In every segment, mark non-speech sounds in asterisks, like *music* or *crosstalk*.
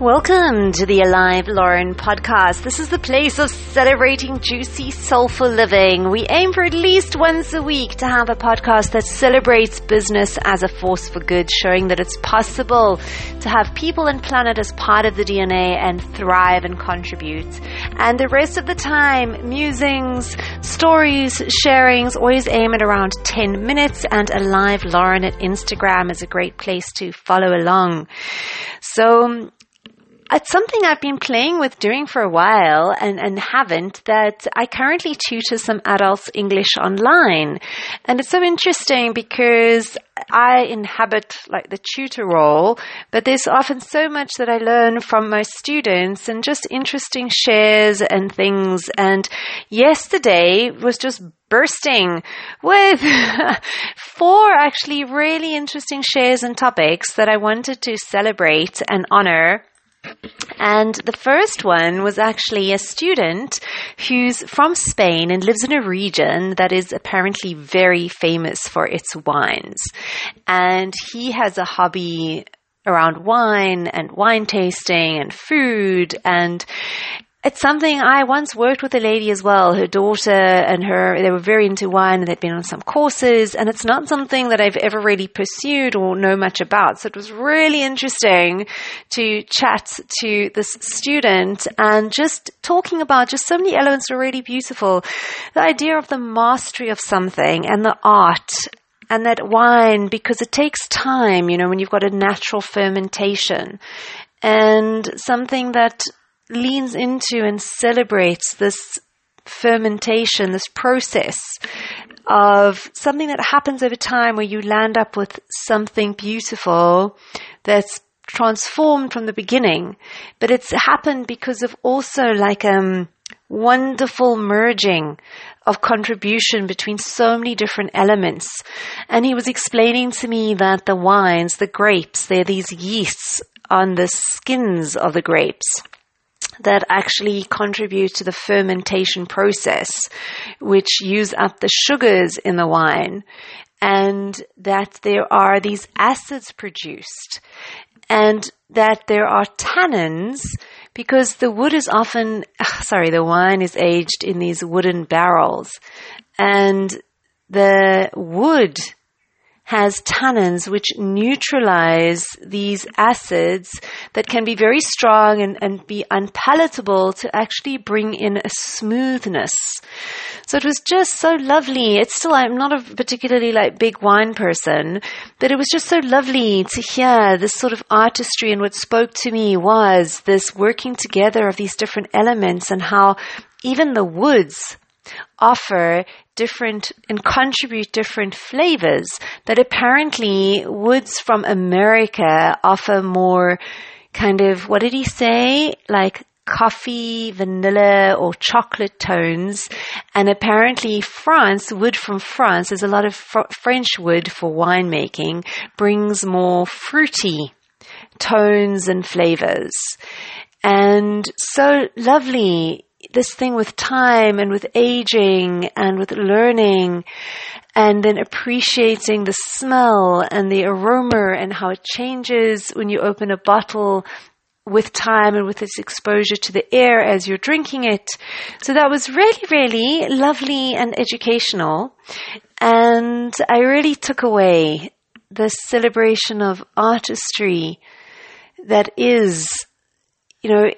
Welcome to the Alive Lauren podcast. This is the place of celebrating juicy, soulful living. We aim for at least once a week to have a podcast that celebrates business as a force for good, showing that it's possible to have people and planet as part of the DNA and thrive and contribute. And the rest of the time, musings, stories, sharings, always aim at around 10 minutes and Alive Lauren at Instagram is a great place to follow along. So, it's something I've been playing with doing for a while and, and haven't that I currently tutor some adults English online. And it's so interesting because I inhabit like the tutor role, but there's often so much that I learn from my students and just interesting shares and things. And yesterday was just bursting with *laughs* four actually really interesting shares and topics that I wanted to celebrate and honor and the first one was actually a student who's from Spain and lives in a region that is apparently very famous for its wines. And he has a hobby around wine and wine tasting and food and it's something I once worked with a lady as well. Her daughter and her, they were very into wine and they'd been on some courses and it's not something that I've ever really pursued or know much about. So it was really interesting to chat to this student and just talking about just so many elements were really beautiful. The idea of the mastery of something and the art and that wine because it takes time, you know, when you've got a natural fermentation and something that leans into and celebrates this fermentation, this process of something that happens over time where you land up with something beautiful that's transformed from the beginning. But it's happened because of also like um wonderful merging of contribution between so many different elements. And he was explaining to me that the wines, the grapes, they're these yeasts on the skins of the grapes that actually contribute to the fermentation process, which use up the sugars in the wine, and that there are these acids produced, and that there are tannins because the wood is often, *sighs* sorry, the wine is aged in these wooden barrels, and the wood has tannins which neutralize these acids that can be very strong and, and be unpalatable to actually bring in a smoothness. So it was just so lovely. It's still, I'm not a particularly like big wine person, but it was just so lovely to hear this sort of artistry. And what spoke to me was this working together of these different elements and how even the woods offer different and contribute different flavors that apparently woods from America offer more kind of, what did he say? Like coffee, vanilla, or chocolate tones. And apparently, France, wood from France, there's a lot of fr- French wood for winemaking, brings more fruity tones and flavors. And so lovely this thing with time and with aging and with learning and then appreciating the smell and the aroma and how it changes when you open a bottle with time and with its exposure to the air as you're drinking it. So that was really, really lovely and educational. And I really took away the celebration of artistry that is you know,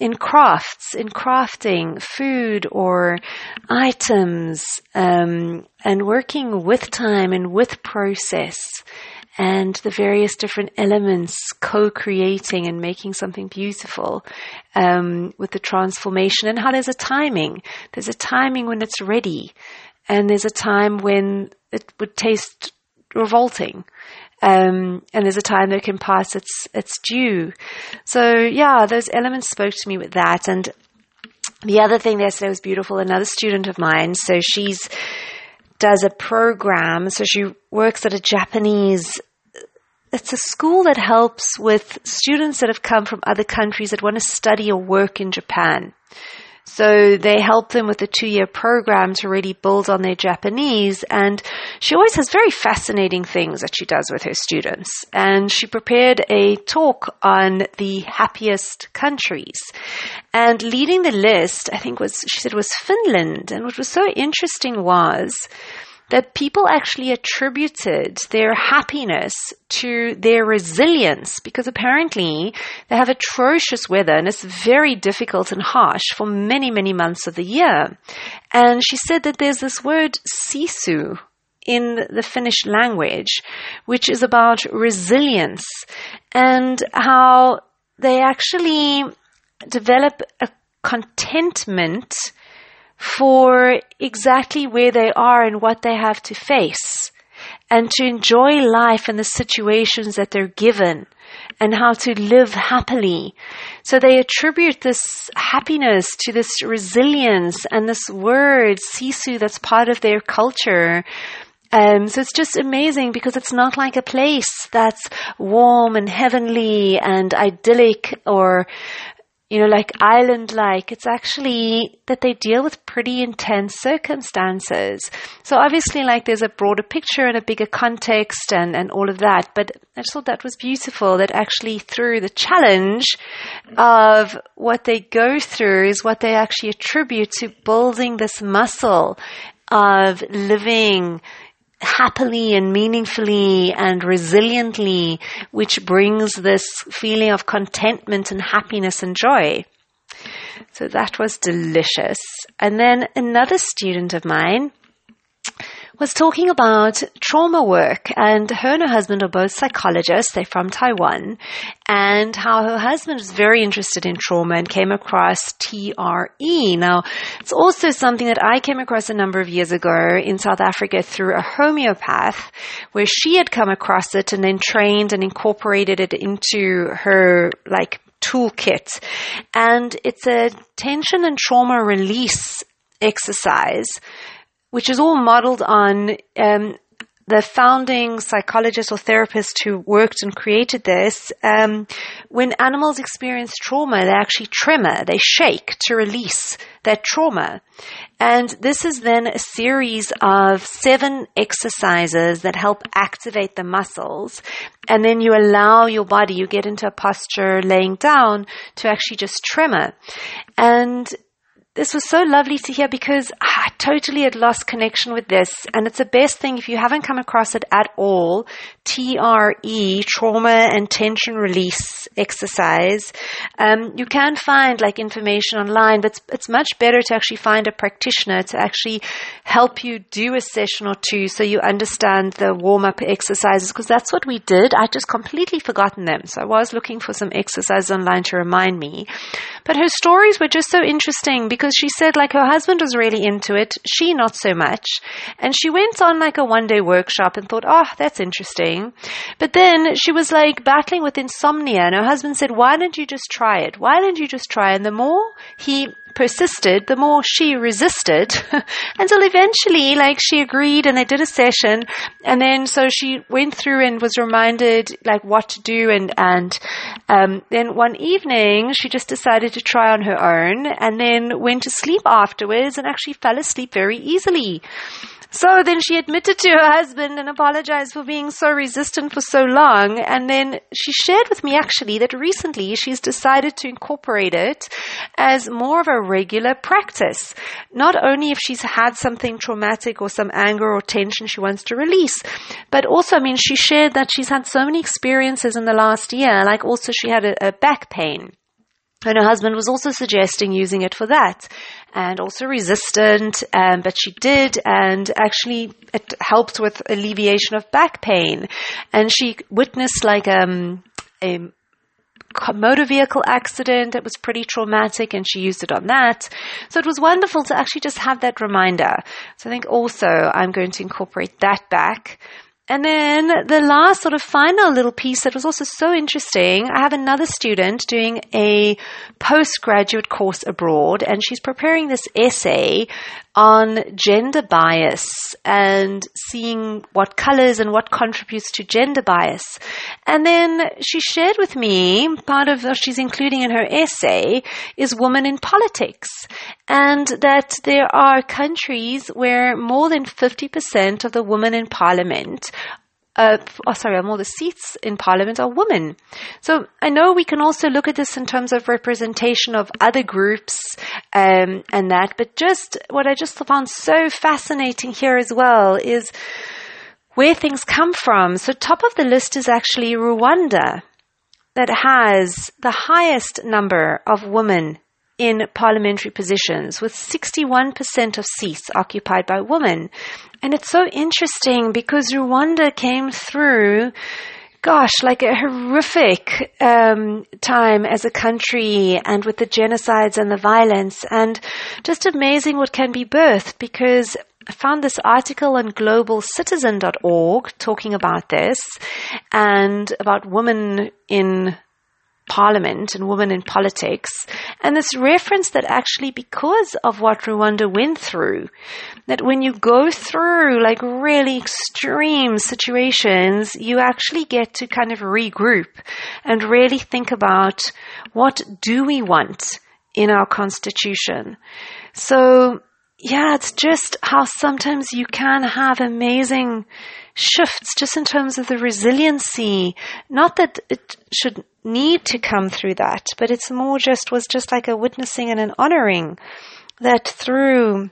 in crafts, in crafting food or items, um, and working with time and with process and the various different elements co-creating and making something beautiful um, with the transformation and how there's a timing. There's a timing when it's ready, and there's a time when it would taste revolting. Um, and there's a time that can pass its its due. So yeah, those elements spoke to me with that. And the other thing yesterday was beautiful. Another student of mine, so she's does a program. So she works at a Japanese. It's a school that helps with students that have come from other countries that want to study or work in Japan. So they help them with a two year program to really build on their Japanese. And she always has very fascinating things that she does with her students. And she prepared a talk on the happiest countries. And leading the list, I think was, she said was Finland. And what was so interesting was, that people actually attributed their happiness to their resilience because apparently they have atrocious weather and it's very difficult and harsh for many, many months of the year. And she said that there's this word sisu in the Finnish language, which is about resilience and how they actually develop a contentment for exactly where they are and what they have to face and to enjoy life and the situations that they're given and how to live happily. So they attribute this happiness to this resilience and this word, sisu, that's part of their culture. Um, so it's just amazing because it's not like a place that's warm and heavenly and idyllic or you know, like island like. It's actually that they deal with pretty intense circumstances. So obviously, like, there's a broader picture and a bigger context and, and all of that. But I just thought that was beautiful that actually through the challenge of what they go through is what they actually attribute to building this muscle of living happily and meaningfully and resiliently, which brings this feeling of contentment and happiness and joy. So that was delicious. And then another student of mine was talking about trauma work and her and her husband are both psychologists. They're from Taiwan and how her husband was very interested in trauma and came across TRE. Now, it's also something that I came across a number of years ago in South Africa through a homeopath where she had come across it and then trained and incorporated it into her like toolkit. And it's a tension and trauma release exercise which is all modeled on um, the founding psychologist or therapist who worked and created this, um, when animals experience trauma, they actually tremor, they shake to release that trauma. And this is then a series of seven exercises that help activate the muscles. And then you allow your body, you get into a posture laying down to actually just tremor. And this was so lovely to hear because I totally had lost connection with this. And it's the best thing if you haven't come across it at all. TRE, trauma and tension release exercise. Um, you can find like information online, but it's, it's much better to actually find a practitioner to actually help you do a session or two so you understand the warm up exercises because that's what we did. I just completely forgotten them. So I was looking for some exercises online to remind me. But her stories were just so interesting because because she said like her husband was really into it, she not so much. And she went on like a one day workshop and thought, oh, that's interesting. But then she was like battling with insomnia and her husband said, why don't you just try it? Why don't you just try? And the more he persisted, the more she resisted *laughs* until eventually, like, she agreed and they did a session. And then so she went through and was reminded, like, what to do. And, and, um, then one evening she just decided to try on her own and then went to sleep afterwards and actually fell asleep very easily. So then she admitted to her husband and apologized for being so resistant for so long. And then she shared with me actually that recently she's decided to incorporate it as more of a regular practice. Not only if she's had something traumatic or some anger or tension she wants to release, but also, I mean, she shared that she's had so many experiences in the last year, like also she had a, a back pain. And her husband was also suggesting using it for that and also resistant, um, but she did, and actually it helped with alleviation of back pain. And she witnessed like um, a motor vehicle accident that was pretty traumatic and she used it on that. So it was wonderful to actually just have that reminder. So I think also I'm going to incorporate that back and then the last sort of final little piece that was also so interesting, I have another student doing a postgraduate course abroad and she's preparing this essay on gender bias and seeing what colors and what contributes to gender bias. And then she shared with me part of what she's including in her essay is women in politics and that there are countries where more than 50% of the women in parliament uh, oh, sorry, more the seats in parliament are women. So I know we can also look at this in terms of representation of other groups um, and that, but just what I just found so fascinating here as well is where things come from. So top of the list is actually Rwanda that has the highest number of women in parliamentary positions, with 61% of seats occupied by women. And it's so interesting because Rwanda came through gosh, like a horrific um, time as a country and with the genocides and the violence, and just amazing what can be birthed because I found this article on globalcitizen.org talking about this and about women in parliament and women in politics. And this reference that actually, because of what Rwanda went through, that when you go through like really extreme situations, you actually get to kind of regroup and really think about what do we want in our constitution. So yeah, it's just how sometimes you can have amazing shifts just in terms of the resiliency. Not that it should need to come through that, but it's more just was just like a witnessing and an honoring that through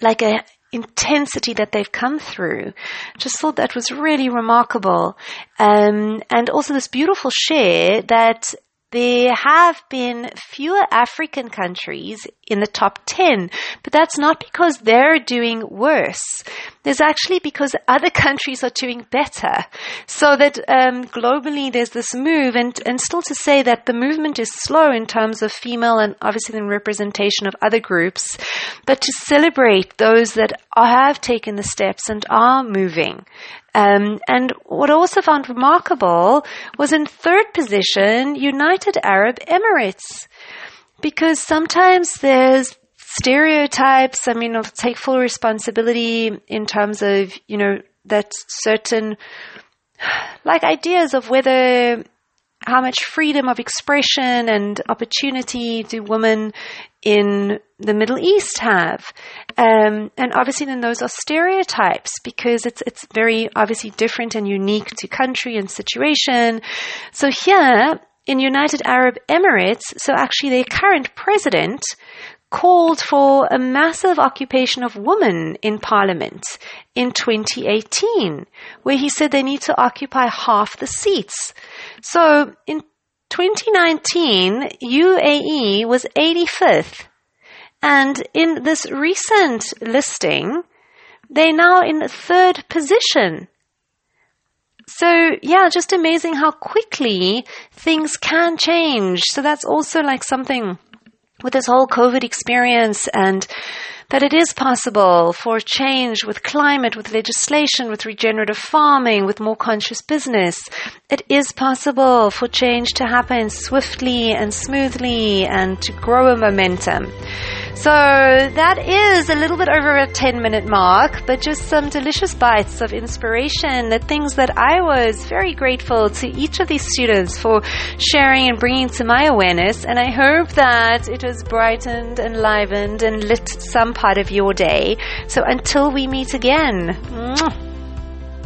like a intensity that they've come through. Just thought that was really remarkable. Um, and also this beautiful share that there have been fewer African countries in the top 10, but that's not because they're doing worse. There's actually because other *laughs* countries are doing better. So that um, globally there's this move, and, and still to say that the movement is slow in terms of female and obviously the representation of other groups, but to celebrate those that have taken the steps and are moving. Um, and what I also found remarkable was in third position, United Arab Emirates. Because sometimes there's stereotypes. I mean, I'll take full responsibility in terms of, you know, that certain, like ideas of whether how much freedom of expression and opportunity do women in the Middle East have? Um, and obviously, then those are stereotypes because it's it's very obviously different and unique to country and situation. So here in United Arab Emirates, so actually their current president called for a massive occupation of women in parliament in 2018, where he said they need to occupy half the seats. So in 2019, UAE was 85th. And in this recent listing, they're now in third position. So yeah, just amazing how quickly things can change. So that's also like something with this whole COVID experience and that it is possible for change with climate, with legislation, with regenerative farming, with more conscious business. It is possible for change to happen swiftly and smoothly and to grow a momentum. So that is a little bit over a 10 minute mark, but just some delicious bites of inspiration, the things that I was very grateful to each of these students for sharing and bringing to my awareness. And I hope that it has brightened, enlivened, and lit some part of your day. So until we meet again. Mwah.